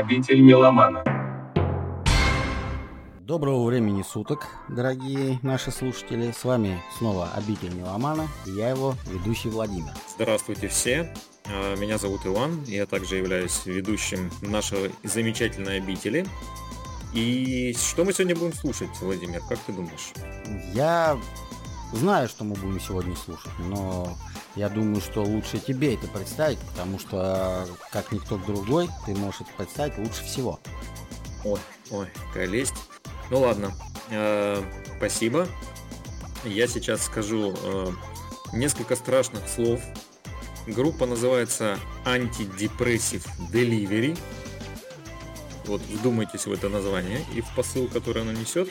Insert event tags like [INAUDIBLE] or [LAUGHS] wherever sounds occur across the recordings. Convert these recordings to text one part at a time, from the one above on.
Обитель меломана. Доброго времени суток, дорогие наши слушатели. С вами снова Обитель Меломана и я его ведущий Владимир. Здравствуйте все. А, меня зовут Иван, я также являюсь ведущим нашего замечательной обители. И что мы сегодня будем слушать, Владимир, как ты думаешь? Я знаю, что мы будем сегодня слушать, но я думаю, что лучше тебе это представить, потому что, как никто другой, ты можешь это представить лучше всего. Ой, ой, какая лесть. Ну ладно, э, спасибо. Я сейчас скажу э, несколько страшных слов. Группа называется Antidepressive Delivery. Вот вдумайтесь в это название и в посыл, который оно несет.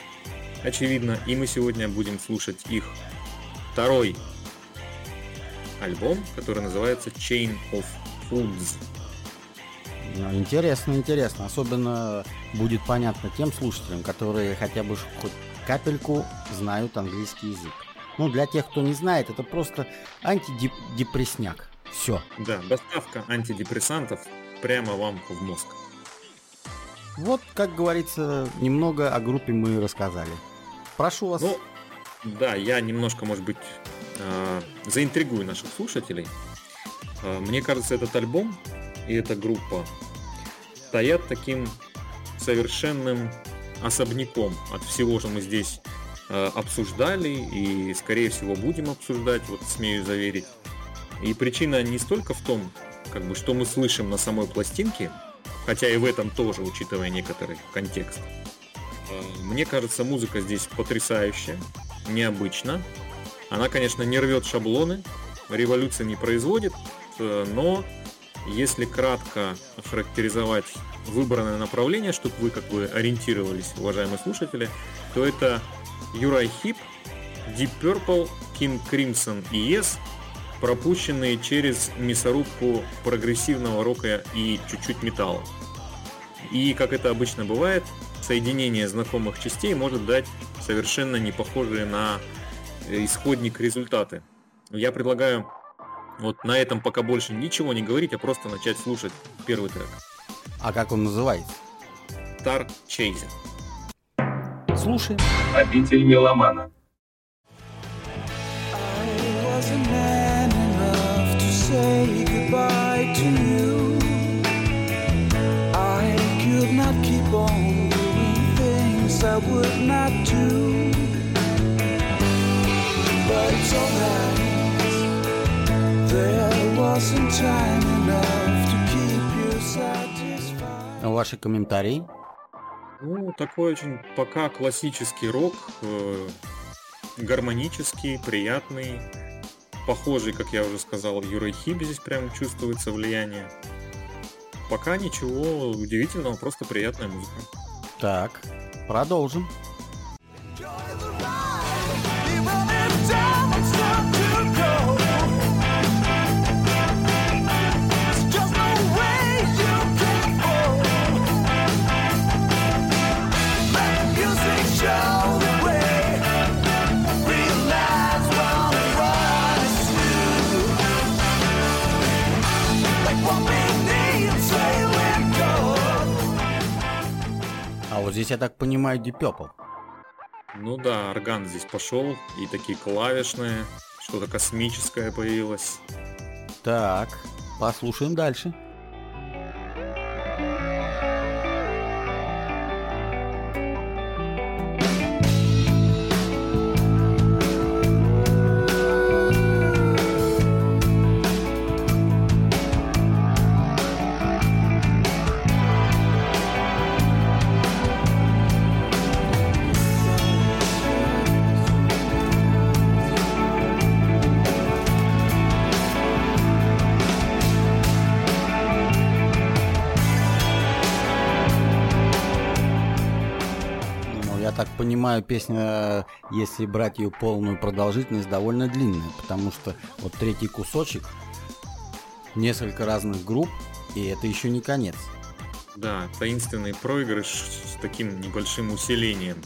Очевидно, и мы сегодня будем слушать их второй альбом, который называется Chain of Foods. Ну, интересно, интересно. Особенно будет понятно тем слушателям, которые хотя бы хоть капельку знают английский язык. Ну, для тех, кто не знает, это просто антидепрессняк. Все. Да, доставка антидепрессантов прямо вам в мозг. Вот, как говорится, немного о группе мы рассказали. Прошу вас. Ну, да, я немножко, может быть, заинтригую наших слушателей. Э, мне кажется, этот альбом и эта группа стоят таким совершенным особняком от всего, что мы здесь э, обсуждали и, скорее всего, будем обсуждать, вот смею заверить. И причина не столько в том, как бы, что мы слышим на самой пластинке, хотя и в этом тоже, учитывая некоторый контекст. Мне кажется, музыка здесь потрясающая, необычна, она, конечно, не рвет шаблоны, революции не производит, э, но если кратко охарактеризовать выбранное направление, чтобы вы как бы ориентировались, уважаемые слушатели, то это Юрай Хип, Deep Purple, King Crimson и Yes, пропущенные через мясорубку прогрессивного рока и чуть-чуть металла. И, как это обычно бывает, соединение знакомых частей может дать совершенно не похожие на исходник результаты. Я предлагаю вот на этом пока больше ничего не говорить, а просто начать слушать первый трек. А как он называется? Star Chaser. Слушай. Обитель меломана. I would not do Ваши комментарии? Ну, такой очень пока классический рок, э, гармонический, приятный, похожий, как я уже сказал, Юрой Хиби здесь прям чувствуется влияние. Пока ничего удивительного, просто приятная музыка. Так, продолжим. вот здесь, я так понимаю, Deep. Ну да, орган здесь пошел, и такие клавишные, что-то космическое появилось. Так, послушаем дальше. Понимаю, песня, если брать ее полную продолжительность, довольно длинная, потому что вот третий кусочек, несколько разных групп, и это еще не конец. Да, таинственный проигрыш с таким небольшим усилением.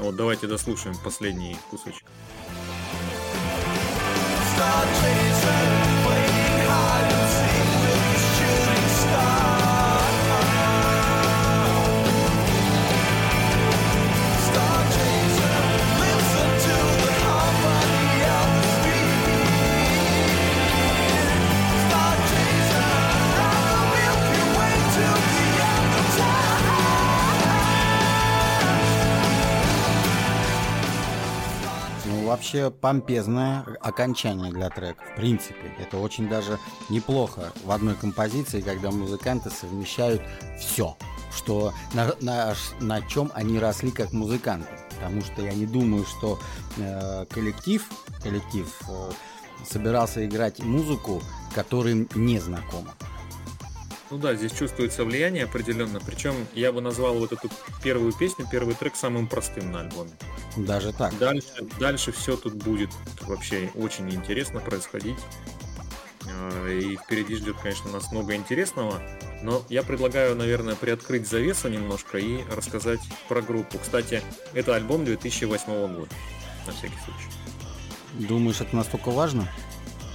Вот давайте дослушаем последний кусочек. Start вообще, помпезное окончание для трека, в принципе. Это очень даже неплохо в одной композиции, когда музыканты совмещают все, что на, на, на чем они росли как музыканты. Потому что я не думаю, что э, коллектив, коллектив э, собирался играть музыку, которым не знакома. Ну да, здесь чувствуется влияние определенно. Причем я бы назвал вот эту первую песню, первый трек самым простым на альбоме. Даже так. Дальше, дальше все тут будет вообще очень интересно происходить. А, и впереди ждет, конечно, нас много интересного. Но я предлагаю, наверное, приоткрыть завесу немножко и рассказать про группу. Кстати, это альбом 2008 года, на всякий случай. Думаешь, это настолько важно?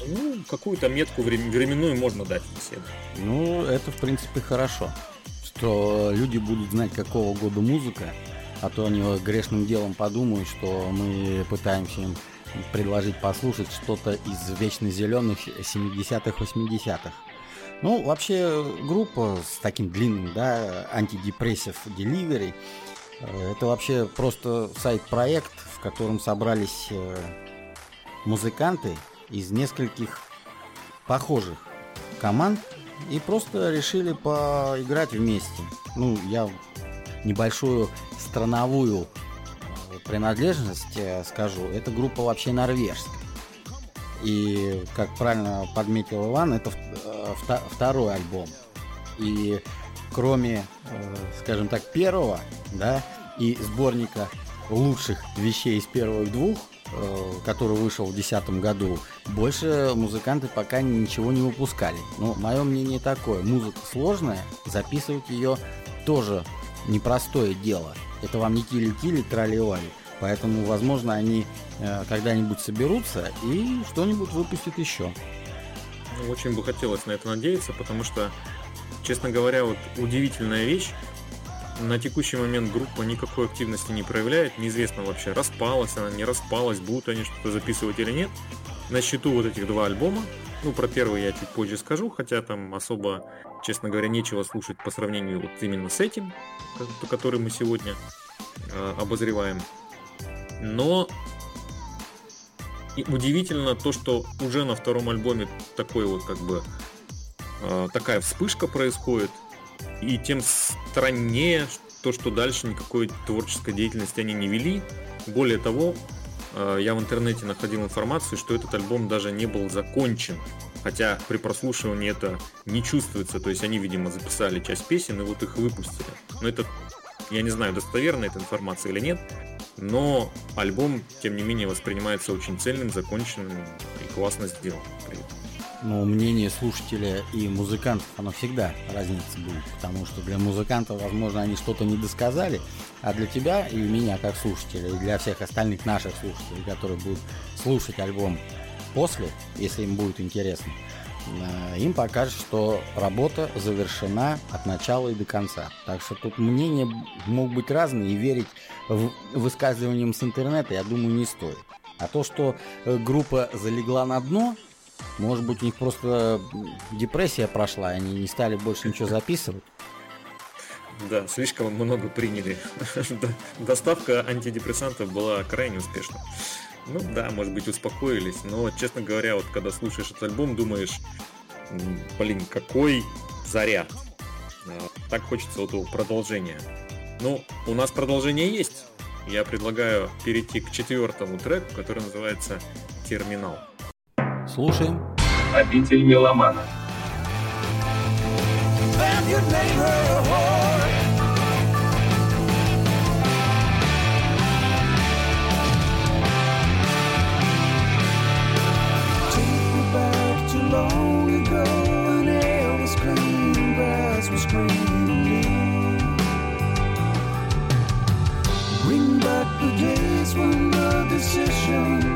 Ну, какую-то метку временную можно дать беседу. Ну, это, в принципе, хорошо. Что люди будут знать, какого года музыка, а то они грешным делом подумают, что мы пытаемся им предложить послушать что-то из вечно зеленых 70-х, 80-х. Ну, вообще, группа с таким длинным, да, антидепрессив деливери, э, это вообще просто сайт-проект, в котором собрались э, музыканты из нескольких похожих команд и просто решили поиграть вместе. Ну, я небольшую страновую э, принадлежность э, скажу. Эта группа вообще норвежская. И, как правильно подметил Иван, это э, второй альбом. И кроме, скажем так, первого, да, и сборника лучших вещей из первых двух, который вышел в 2010 году, больше музыканты пока ничего не выпускали. Но мое мнение такое, музыка сложная, записывать ее тоже непростое дело. Это вам не тили-тили, трали-вали. Поэтому, возможно, они э, когда-нибудь соберутся и что-нибудь выпустят еще. Ну, очень бы хотелось на это надеяться, потому что, честно говоря, вот удивительная вещь, на текущий момент группа никакой активности не проявляет. Неизвестно вообще, распалась она, не распалась, будут они что-то записывать или нет. На счету вот этих два альбома. Ну, про первый я чуть позже скажу, хотя там особо, честно говоря, нечего слушать по сравнению вот именно с этим, который мы сегодня э, обозреваем. Но и удивительно то, что уже на втором альбоме такой вот как бы э, такая вспышка происходит и тем страннее то, что дальше никакой творческой деятельности они не вели. Более того, я в интернете находил информацию, что этот альбом даже не был закончен. Хотя при прослушивании это не чувствуется. То есть они, видимо, записали часть песен и вот их выпустили. Но это, я не знаю, достоверна эта информация или нет. Но альбом, тем не менее, воспринимается очень цельным, законченным и классно сделан но мнение слушателя и музыкантов, оно всегда разница будет, потому что для музыкантов, возможно, они что-то не досказали, а для тебя и меня как слушателя, и для всех остальных наших слушателей, которые будут слушать альбом после, если им будет интересно, э, им покажет, что работа завершена от начала и до конца. Так что тут мнения могут быть разные, и верить в высказываниям с интернета, я думаю, не стоит. А то, что э, группа залегла на дно, может быть, у них просто депрессия прошла, они не стали больше ничего записывать. Да, слишком много приняли. [LAUGHS] Доставка антидепрессантов была крайне успешна. Ну да, может быть, успокоились, но, честно говоря, вот когда слушаешь этот альбом, думаешь, блин, какой заряд. А, так хочется вот продолжения. Ну, у нас продолжение есть. Я предлагаю перейти к четвертому треку, который называется «Терминал». Слушаем. Обитель меломана. was green. Bring back the days when the decisions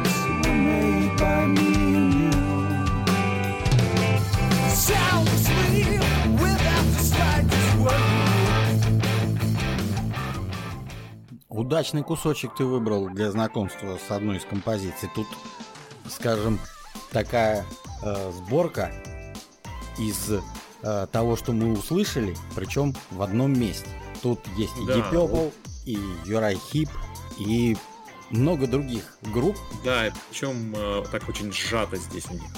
Удачный кусочек ты выбрал для знакомства с одной из композиций. Тут, скажем, такая э, сборка из э, того, что мы услышали, причем в одном месте. Тут есть и да. Deep Purple, и Юрай Хип, и много других групп. Да, причем э, так очень сжато здесь у них.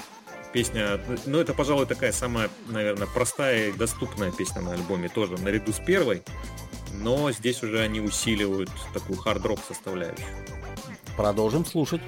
Песня, ну это, пожалуй, такая самая, наверное, простая и доступная песня на альбоме тоже, наряду с первой. Но здесь уже они усиливают такую хард-рок составляющую. Продолжим слушать.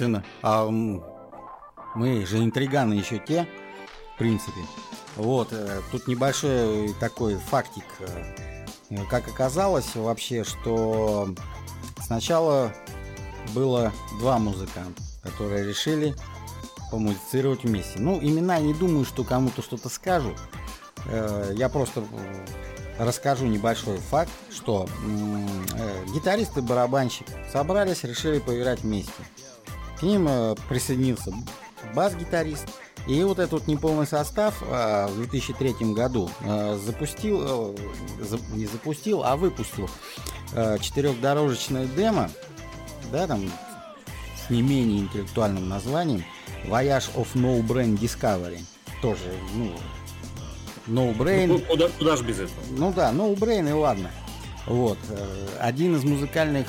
Естественно. А мы же интриганы еще те, в принципе. Вот, э, тут небольшой такой фактик. Э, Как оказалось вообще, что сначала было два музыканта, которые решили помузицировать вместе. Ну, имена не думаю, что кому-то что-то скажу. Э, Я просто расскажу небольшой факт, что гитарист и барабанщик собрались, решили поиграть вместе. К ним э, присоединился бас-гитарист. И вот этот вот неполный состав э, в 2003 году э, запустил, э, за- не запустил, а выпустил э, четырехдорожечное демо, да, там с не менее интеллектуальным названием Voyage of No Brain Discovery. Тоже, ну, No Brain. Ну, куда, куда же без этого? Ну да, no brain и ладно. Вот. Один из музыкальных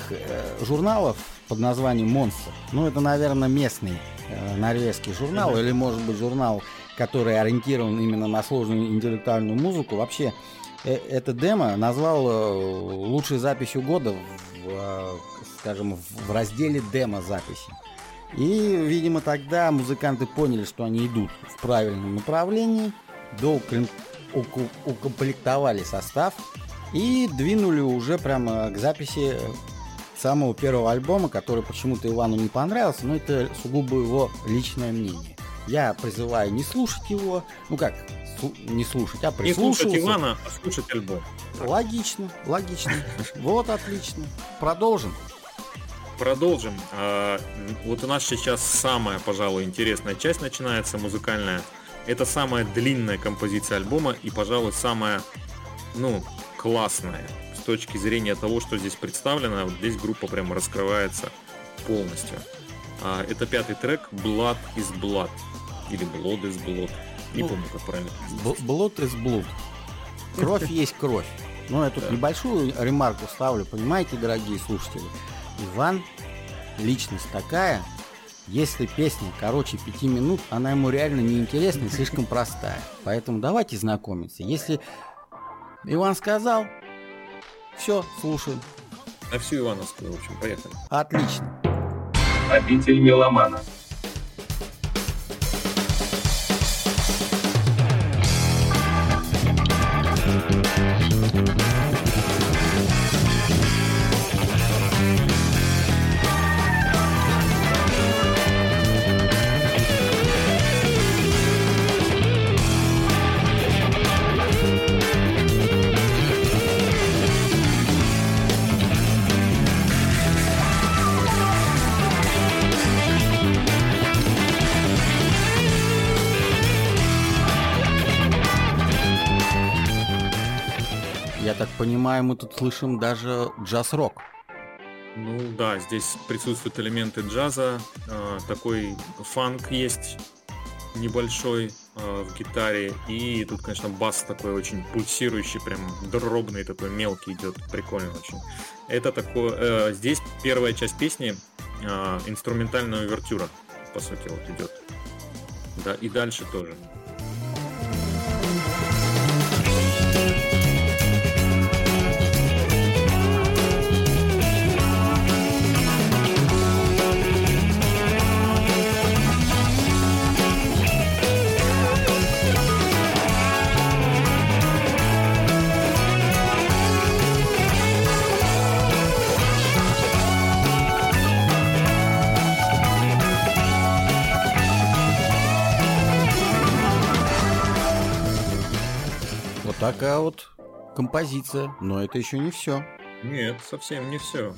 журналов под названием Монстр. Ну, это, наверное, местный э, норвежский журнал, или, может быть, журнал, который ориентирован именно на сложную интеллектуальную музыку. Вообще, э, это демо назвал э, лучшей записью года, в, э, скажем, в разделе демо-записи. И, видимо, тогда музыканты поняли, что они идут в правильном направлении, уку- укомплектовали состав и двинули уже прямо к записи самого первого альбома, который почему-то Ивану не понравился, но это сугубо его личное мнение. Я призываю не слушать его, ну как, не слушать, а Не слушать прислушиваться. Ивана, а слушать альбом. Логично, логично. [LAUGHS] Вот отлично. Продолжим. Продолжим. А, Вот у нас сейчас самая, пожалуй, интересная часть начинается, музыкальная. Это самая длинная композиция альбома и, пожалуй, самая, ну, классная точки зрения того, что здесь представлено. Вот здесь группа прямо раскрывается полностью. А, Это пятый трек Blood is Blood. Или Blood is Blood. Не Ну, помню, как правильно. Блуд из блуд. Кровь есть кровь. Ну, я тут Да. небольшую ремарку ставлю, понимаете, дорогие слушатели? Иван личность такая, если песня короче пяти минут, она ему реально неинтересна и слишком простая. Поэтому давайте знакомиться. Если Иван сказал, все, слушаем. На всю Ивановскую, в общем, поехали. Отлично. Обитель меломана. Понимаю, мы тут слышим даже джаз-рок. Ну да, здесь присутствуют элементы джаза, э, такой фанк есть небольшой э, в гитаре, и тут, конечно, бас такой очень пульсирующий, прям дробный такой, мелкий идет, прикольно очень. Это такое, э, здесь первая часть песни э, инструментальная увертюра, по сути, вот идет. Да, и дальше тоже. Такая вот композиция, но это еще не все. Нет, совсем не все.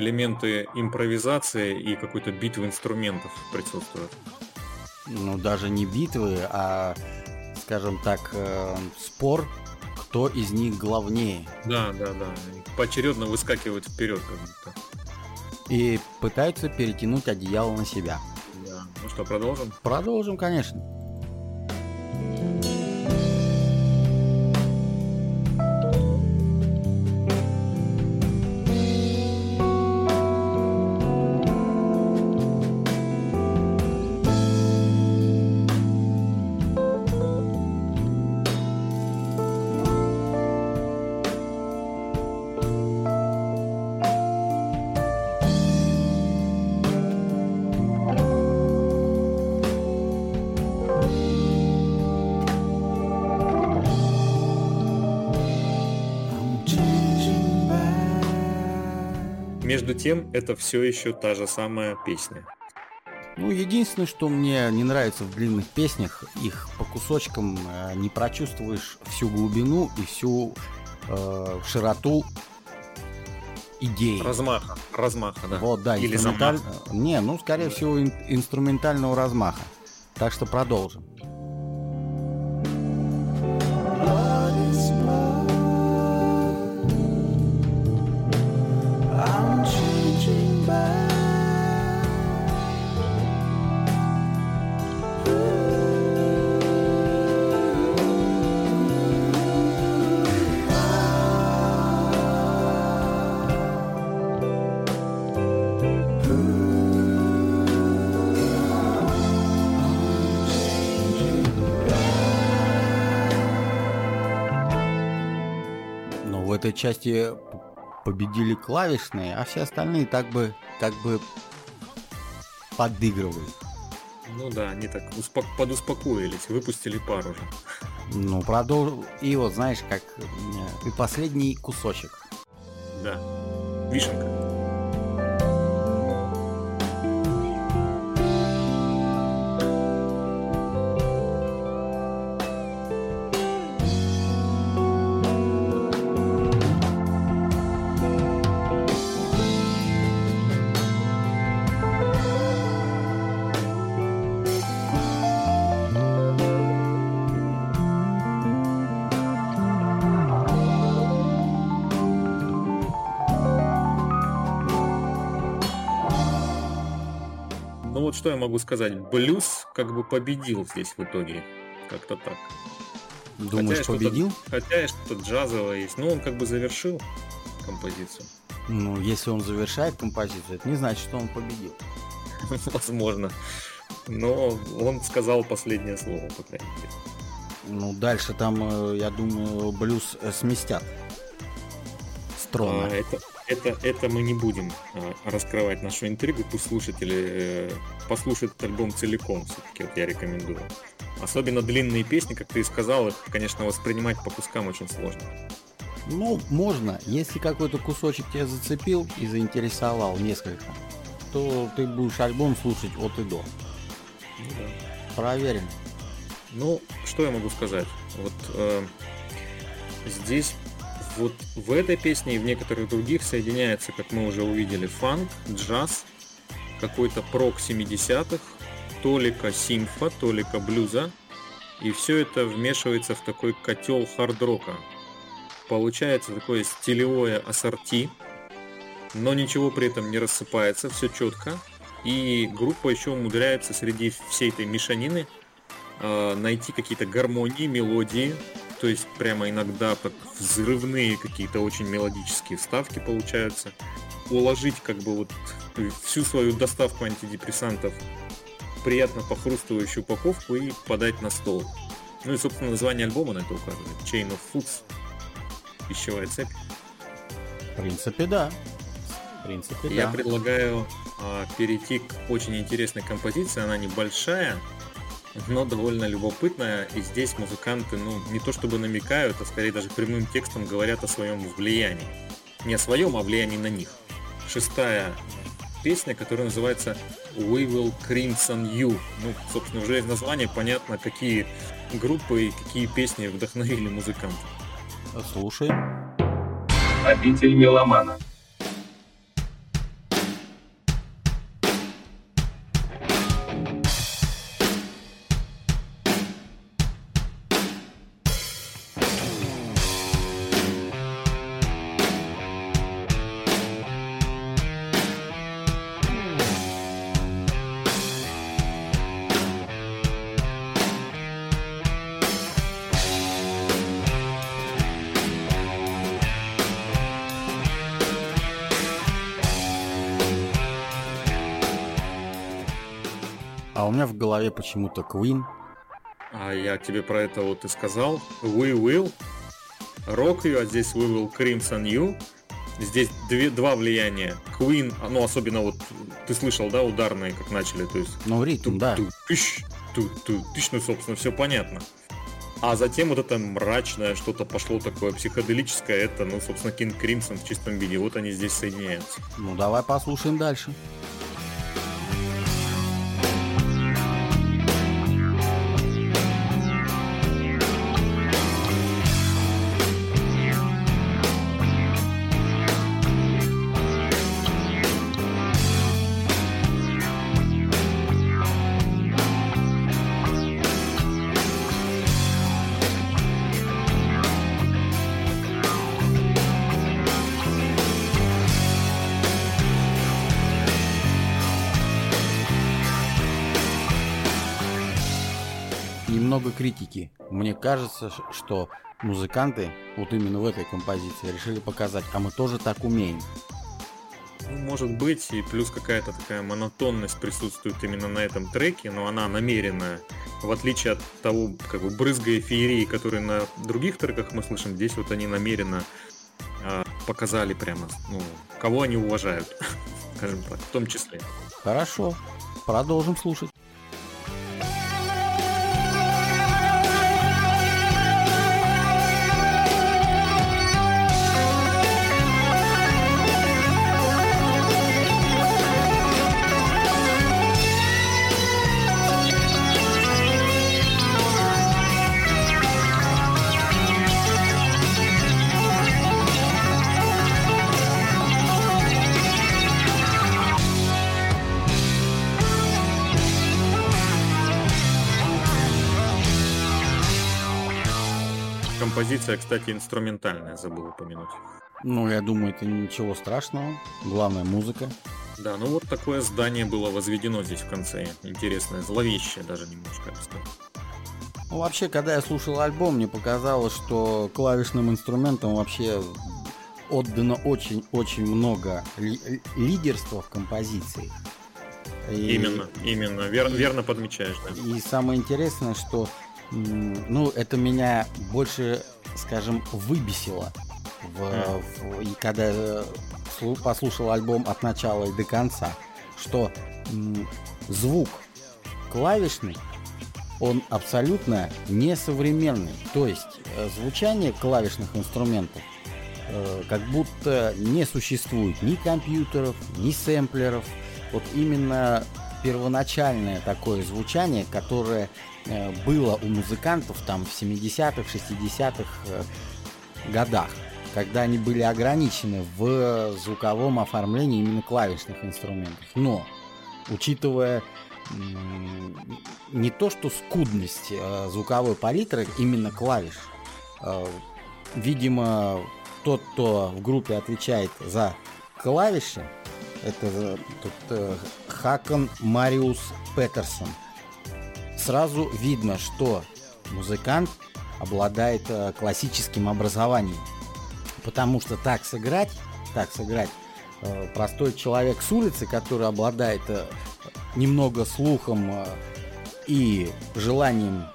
Элементы импровизации и какой-то битвы инструментов присутствуют. Ну, даже не битвы, а, скажем так, э, спор, кто из них главнее. Да, да, да. Поочередно выскакивают вперед как будто. И пытаются перетянуть одеяло на себя. Да. Ну что, продолжим? Продолжим, конечно. I'm Между тем, это все еще та же самая песня. Ну, единственное, что мне не нравится в длинных песнях, их по кусочкам э, не прочувствуешь всю глубину и всю э, широту идеи. Размаха. Размаха, да. Вот, да, Или инструменталь-. Не, ну, скорее Да. всего, ин- инструментального размаха. Так что продолжим. Этой части победили клавишные, а все остальные так бы, как бы подыгрывают. Ну да, они так успок- подуспокоились, выпустили пар уже. Ну, продолжим. И вот, знаешь, как и последний кусочек. Да. Вишенка. Могу сказать. Блюз как бы победил здесь в итоге. Как-то так. Думаешь, что-то- победил? Хотя и что-то джазовое есть. Но он как бы завершил композицию. Ну, если он завершает композицию, это не значит, что он победил. [LAUGHS] Возможно. Но он сказал последнее слово, по крайней мере. Ну, дальше там, э, я думаю, блюз э, сместят. с трона. А, это, это, это мы не будем а, раскрывать нашу интригу. Пусть слушатели э, послушают этот альбом целиком, все-таки вот я рекомендую. Особенно длинные песни, как ты и сказал, их, конечно, воспринимать по кускам очень сложно. Ну, можно, если какой-то кусочек тебя зацепил и заинтересовал несколько, то ты будешь альбом слушать от и до. Ну, да. Проверено. Ну, что я могу сказать? Вот э, здесь, вот в этой песне и в некоторых других соединяется, как мы уже увидели, фанк, джаз, какой-то прок 70-х, толика симфа, толика блюза, и все это вмешивается в такой котел хард-рока. Получается такое стилевое ассорти, но ничего при этом не рассыпается, все четко. И группа еще умудряется среди всей этой мешанины э, найти какие-то гармонии, мелодии, то есть прямо иногда так взрывные какие-то очень мелодические вставки получаются, уложить как бы вот всю свою доставку антидепрессантов приятно похрустывающую упаковку и подать на стол. Ну и, собственно, название альбома на это указывает. Chain of Foods. Пищевая цепь. В принципе, да. В принципе, Я да. предлагаю а, перейти к очень интересной композиции. Она небольшая, но довольно любопытная. И здесь музыканты, ну, не то чтобы намекают, а скорее даже прямым текстом говорят о своем влиянии. Не о своем, а о влиянии на них. Шестая песня, которая называется We Will Crimson You. Ну, собственно, уже из названия понятно, какие группы и какие песни вдохновили музыкантов. Слушай. Обитель меломана. У меня в голове почему-то Queen. А я тебе про это вот и сказал. We will rock you, а здесь we will crimson you. Здесь две, два влияния. Queen, а, ну особенно вот, ты слышал, да, ударные, как начали, то есть Ну, ритм, да. тыщ, ту ту тыщ, ну, собственно, все понятно. А затем вот это мрачное что-то пошло такое психоделическое, это, ну, собственно, King Crimson в чистом виде. Вот они здесь соединяются. Ну, давай послушаем дальше. Немного критики. Мне кажется, что музыканты вот именно в этой композиции решили показать, а мы тоже так умеем. Ну, Может быть, и плюс какая-то такая монотонность присутствует именно на этом треке, но она намеренная. В отличие от того, как бы брызга феерии, которые на других треках мы слышим, здесь вот они намеренно а, показали прямо, ну, кого они уважают, [LAUGHS] скажем так, в том числе. Хорошо, продолжим слушать. Композиция, кстати, инструментальная, забыл упомянуть. Ну, я думаю, это ничего страшного. Главное музыка. Да, ну вот такое здание было возведено здесь в конце. Интересное, зловещее даже немножко, я бы сказал. Ну, вообще, когда я слушал альбом, мне показалось, что клавишным инструментам вообще отдано очень-очень много ли- лидерства в композиции. И- Именно, именно, вер- верно подмечаешь, да. И самое интересное, что ну, это меня больше, скажем, выбесило. В, в- и когда я слу- послушал альбом от начала и до конца, что звук клавишный, он абсолютно несовременный. То есть э, звучание клавишных инструментов э, как будто не существует ни компьютеров, ни сэмплеров. Вот именно первоначальное такое звучание, которое э, было у музыкантов там в 70-х, 60-х э, годах, когда они были ограничены в звуковом оформлении именно клавишных инструментов. Но, учитывая не то что скудность э, звуковой палитры, именно клавиш, э, видимо, тот, кто в группе отвечает за клавиши, это э, э, Хакон Мариус Петерсон. Сразу видно, что музыкант обладает э, классическим образованием. Потому что так сыграть, так сыграть э, простой человек с улицы, который обладает э, немного слухом и желанием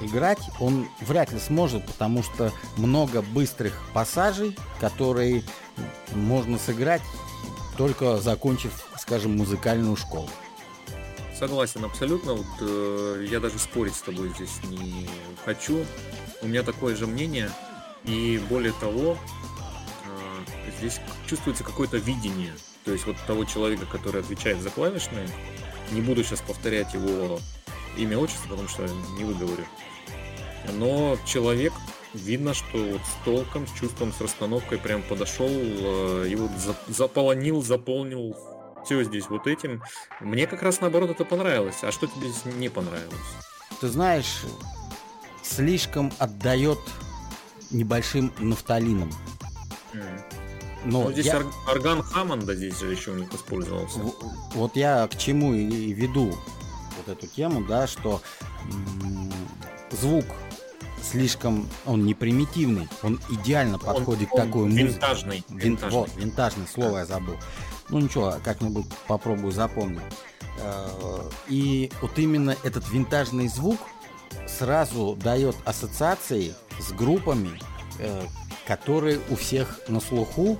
играть, он вряд ли сможет, потому что много быстрых пассажей, которые можно сыграть только закончив, скажем, музыкальную школу. Согласен абсолютно. Вот, э, я даже спорить с тобой здесь не хочу. У меня такое же мнение. И более того, э, здесь чувствуется какое-то видение. То есть вот того человека, который отвечает за клавишные. Не буду сейчас повторять его имя, отчество, потому что не выговорю. Но человек, видно, что вот с толком, с чувством, с расстановкой прям подошел э, и вот за- заполонил, заполнил все здесь вот этим. Мне как раз наоборот это понравилось. А что тебе здесь не понравилось? Ты знаешь, слишком отдает небольшим нафталином. М. Но Ну, здесь я- ор- орган Хаммонда здесь же еще у них использовался. Вот я к чему и веду вот эту тему, да, что звук слишком, он не примитивный, он идеально подходит Он- к он такой музыке. винтажный. Вин- винтажный. Вот, винтажное слово я забыл. Ну ничего, как-нибудь попробую запомнить. Э, И вот именно этот винтажный звук сразу дает ассоциации с группами, э, которые у всех на слуху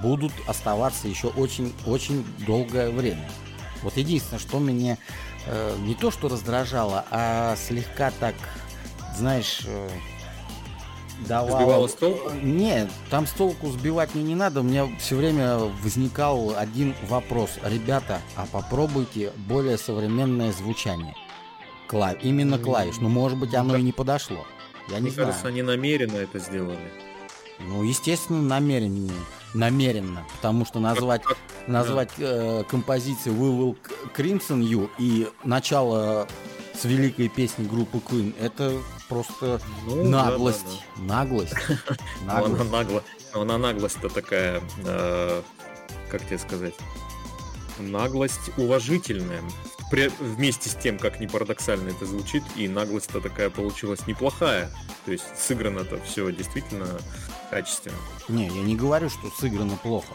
будут оставаться еще очень-очень долгое время. Вот единственное, что меня э, не то что раздражало, а слегка так, знаешь, давало... Сбивало с толку? Нет, там с толку сбивать мне не надо. У меня все время возникал один вопрос. Ребята, а попробуйте более современное звучание. Клав... Именно клавиш. Ну, может быть, оно и не подошло. Я не Мне знаю. кажется, они намеренно это сделали. Ну, естественно, намеренно. Намеренно. Потому что назвать, назвать э, композицию We Will Crimson You и начало с великой песни группы Queen это просто Ну, да, да, наглость. да. Наглость. Ну, Она Наглость. нагло. Она наглость-то такая, э, как тебе сказать, наглость уважительная. При- вместе с тем, как не парадоксально это звучит, и наглость-то такая получилась неплохая. То есть сыграно-то все действительно качественно. Не, я не говорю, что сыграно плохо,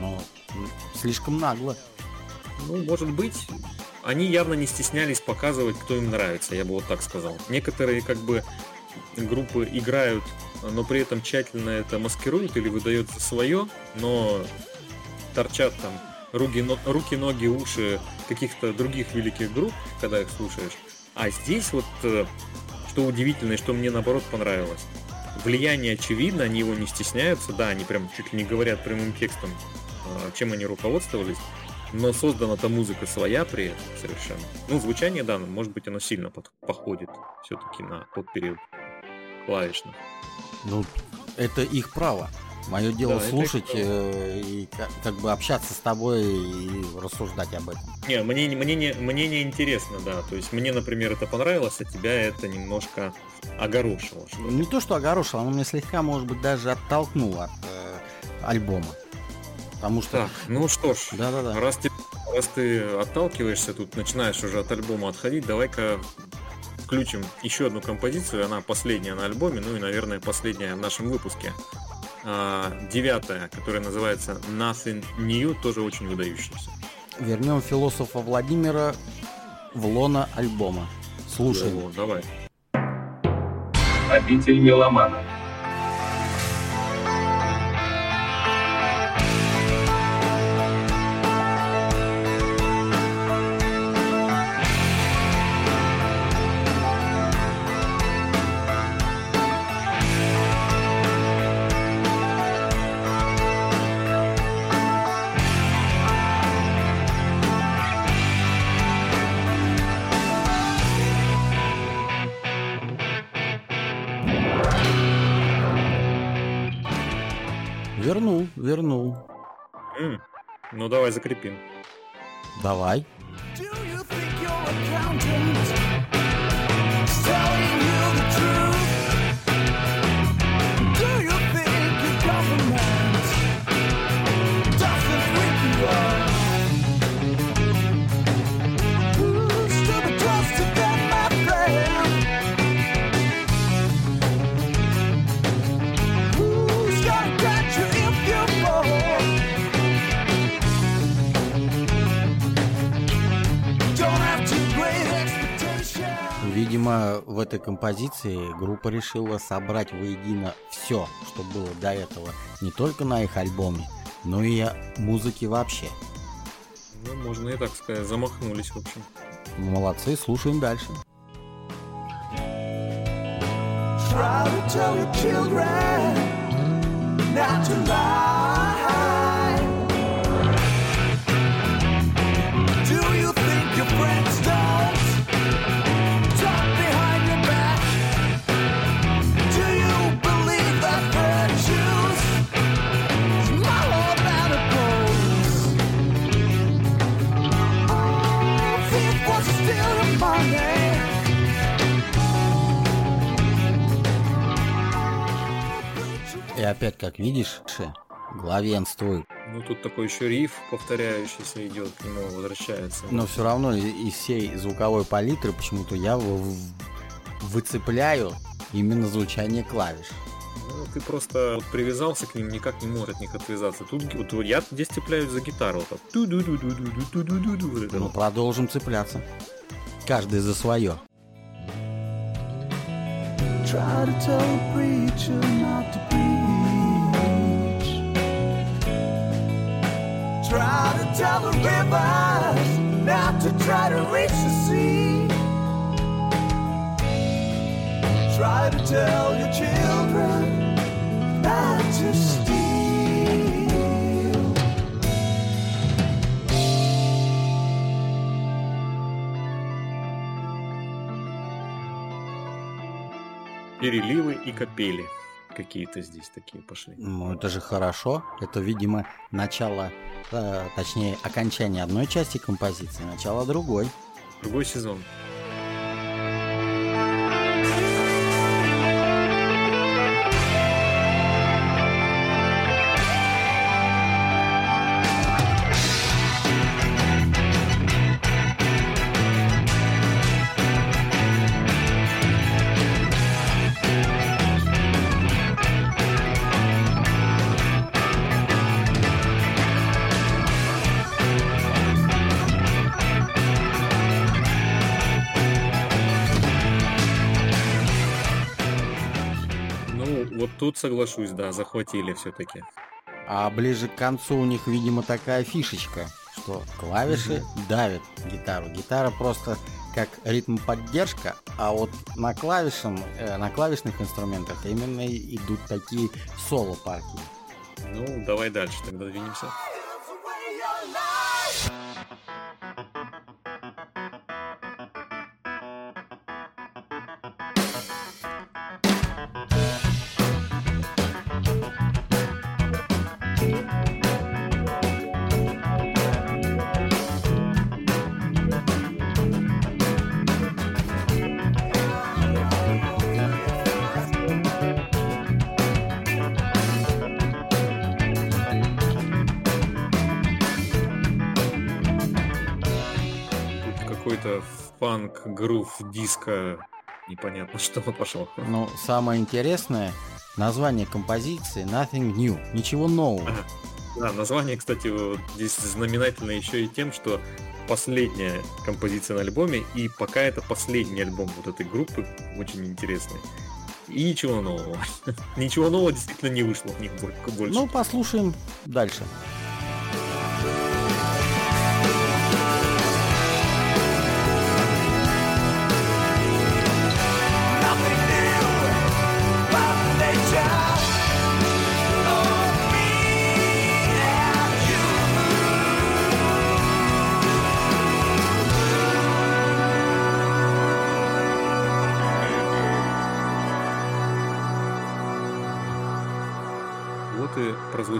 но слишком нагло. Ну, может быть, они явно не стеснялись показывать, кто им нравится, я бы вот так сказал. Некоторые как бы группы играют, но при этом тщательно это маскируют или выдают за свое, но торчат там руки, но- руки, ноги, уши каких-то других великих групп, когда их слушаешь. А здесь вот, э, что удивительно и что мне наоборот понравилось, влияние очевидно, они его не стесняются, да, они прям чуть ли не говорят прямым текстом, э, чем они руководствовались, но создана-то музыка своя при этом совершенно. Ну, звучание, да, может быть, оно сильно под- походит все-таки на тот период клавишных. Ну, это их право. Мое дело Да, слушать э, и как, как бы общаться с тобой и рассуждать об этом. Не, мне, не- мне, не, мне не интересно, да. То есть мне, например, это понравилось, а тебя это немножко огорошило. что ли. Не то, что огорошило, оно меня слегка, может быть, даже оттолкнуло от э, альбома. Потому что... Так, ну что ж, Да-да-да. раз ты, раз ты отталкиваешься тут, начинаешь уже от альбома отходить, давай-ка включим еще одну композицию, она последняя на альбоме, ну и, наверное, последняя в нашем выпуске. А, девятая, которая называется Nothing New, тоже очень выдающаяся. Вернем философа Владимира в лона альбома. Слушаем. Вот, давай. Обитель меломана. Вернул, вернул. М, Ну давай закрепим. Давай. Do you think your accountant Видимо, в этой композиции группа решила собрать воедино все, что было до этого, не только на их альбоме, но и музыке вообще. Ну, можно и так сказать, замахнулись, в общем. Молодцы, слушаем дальше. Try to tell your children not to lie. Опять, как видишь, главенствует. Ну, тут такой еще риф повторяющийся идет, к нему возвращается. Но все равно из всей звуковой палитры почему-то я выцепляю именно звучание клавиш. Ну, ты просто вот привязался к ним, никак не можешь от них отвязаться. Тут вот я здесь цепляюсь за гитару. Вот так. Ту-ду-ду-ду-ду-ду-ду-ду-ду, вот это Ну, вот. продолжим цепляться. Каждый за свое. Try to tell a preacher not to preach. Try to tell the rivers not to try to reach the sea. Try to tell your children not to steal. Переливы и капели какие-то здесь такие пошли. Ну, это же хорошо. Это, видимо, начало, э, точнее, окончание одной части композиции, начало другой. Другой сезон. Соглашусь, да, захватили все-таки. А ближе к концу у них, видимо, такая фишечка, что клавиши давят гитару. Гитара просто как ритм поддержка, а вот на клавишам, э, на клавишных инструментах именно идут такие соло партии. Ну, давай дальше тогда двинемся. Фанк, грув, диско, непонятно [LAUGHS] что пошло. Но самое интересное, название композиции Nothing New, ничего нового. Ага. Да, название, кстати, вот здесь знаменательно еще и тем, что последняя композиция на альбоме, и пока это последний альбом вот этой группы, очень интересный. И ничего нового. [LAUGHS] Ничего нового действительно не вышло у них бо- больше. Ну, послушаем дальше. Nothing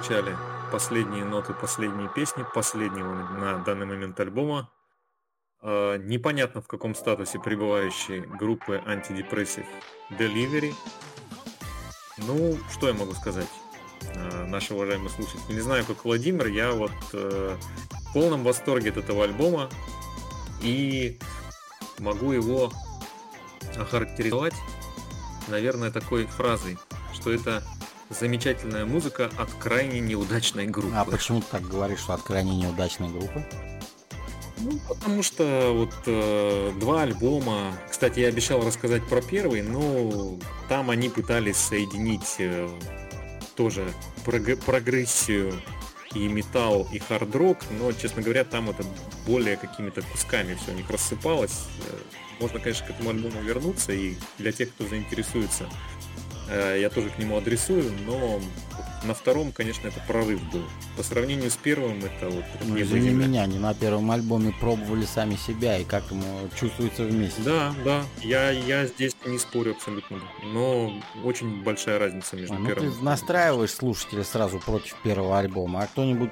прозвучали последние ноты, последние песни последнего на данный момент альбома. Э, непонятно в каком статусе пребывающей группы антидепрессив Delivery. Ну, что я могу сказать, э, наши уважаемые слушатели. Не знаю, как Владимир, я вот э, в полном восторге от этого альбома и могу его охарактеризовать, наверное, такой фразой, что это замечательная музыка от крайне неудачной группы. А почему ты так говоришь, что от крайне неудачной группы? Ну, потому что вот э, два альбома, кстати, я обещал рассказать про первый, но там они пытались соединить э, тоже прог- прогрессию и металл, и хард-рок, но, честно говоря, там это более какими-то кусками все у них рассыпалось. Э, можно, конечно, к этому альбому вернуться, и для тех, кто заинтересуется, я тоже к нему адресую, но на втором, конечно, это прорыв был. По сравнению с первым, это вот Ну, небо и извини меня, они на первом альбоме пробовали сами себя и как ему чувствуется вместе. Да, да, я, я здесь не спорю абсолютно, но очень большая разница между А, ну первым ты настраиваешь слушателя сразу против первого альбома, а кто-нибудь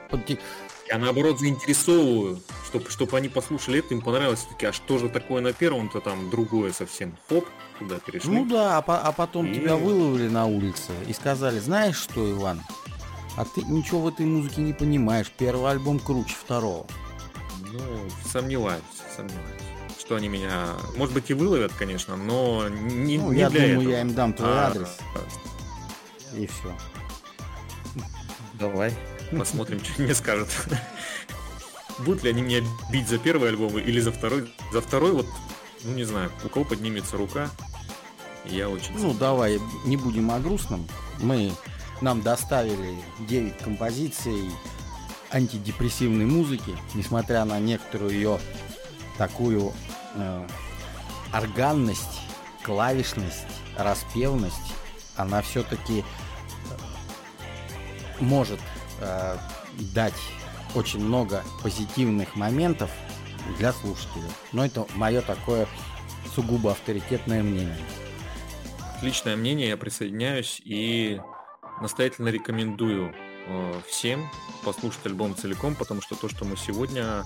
Я наоборот заинтересовываю, чтобы чтоб они послушали это, им понравилось, такие, а что же такое на первом-то там другое совсем. Хоп, туда перешли. Ну да, а, по- а потом И- тебя выловили на улице и сказали, знаешь что, Иван, а ты ничего в этой музыке не понимаешь, первый альбом круче второго. Ну, сомневаюсь, сомневаюсь. Что они меня, может быть, и выловят, конечно, но не, ну, не я для думаю, этого. я им дам твой А, адрес, и все. Давай, посмотрим, что мне скажут. Будут ли они меня бить за первый альбом или за второй? За второй вот, ну не знаю, у кого поднимется рука, я очень... Ну, давай, не будем о грустном. Мы, нам доставили 9 композиций антидепрессивной музыки, несмотря на некоторую ее такую э, органность, клавишность, распевность, она все-таки может э, дать очень много позитивных моментов для слушателя. Но это мое такое сугубо авторитетное мнение. Отличное мнение, я присоединяюсь и настоятельно рекомендую э, всем послушать альбом целиком, потому что то, что мы сегодня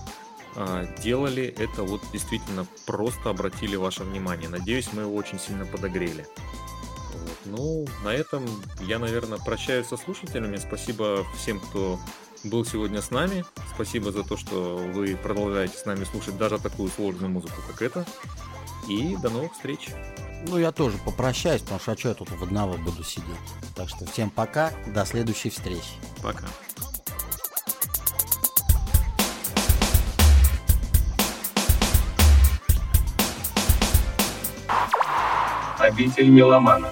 э, делали, это вот действительно просто обратили ваше внимание. Надеюсь, мы его очень сильно подогрели. Ну, на этом я, наверное, прощаюсь со слушателями. Спасибо всем, кто был сегодня с нами. Спасибо за то, что вы продолжаете с нами слушать даже такую сложную музыку, как эта. И до новых встреч. Ну, я тоже попрощаюсь, потому что а что я тут в одного буду сидеть. Так что всем пока, до следующей встречи. Пока. Обитель меломана.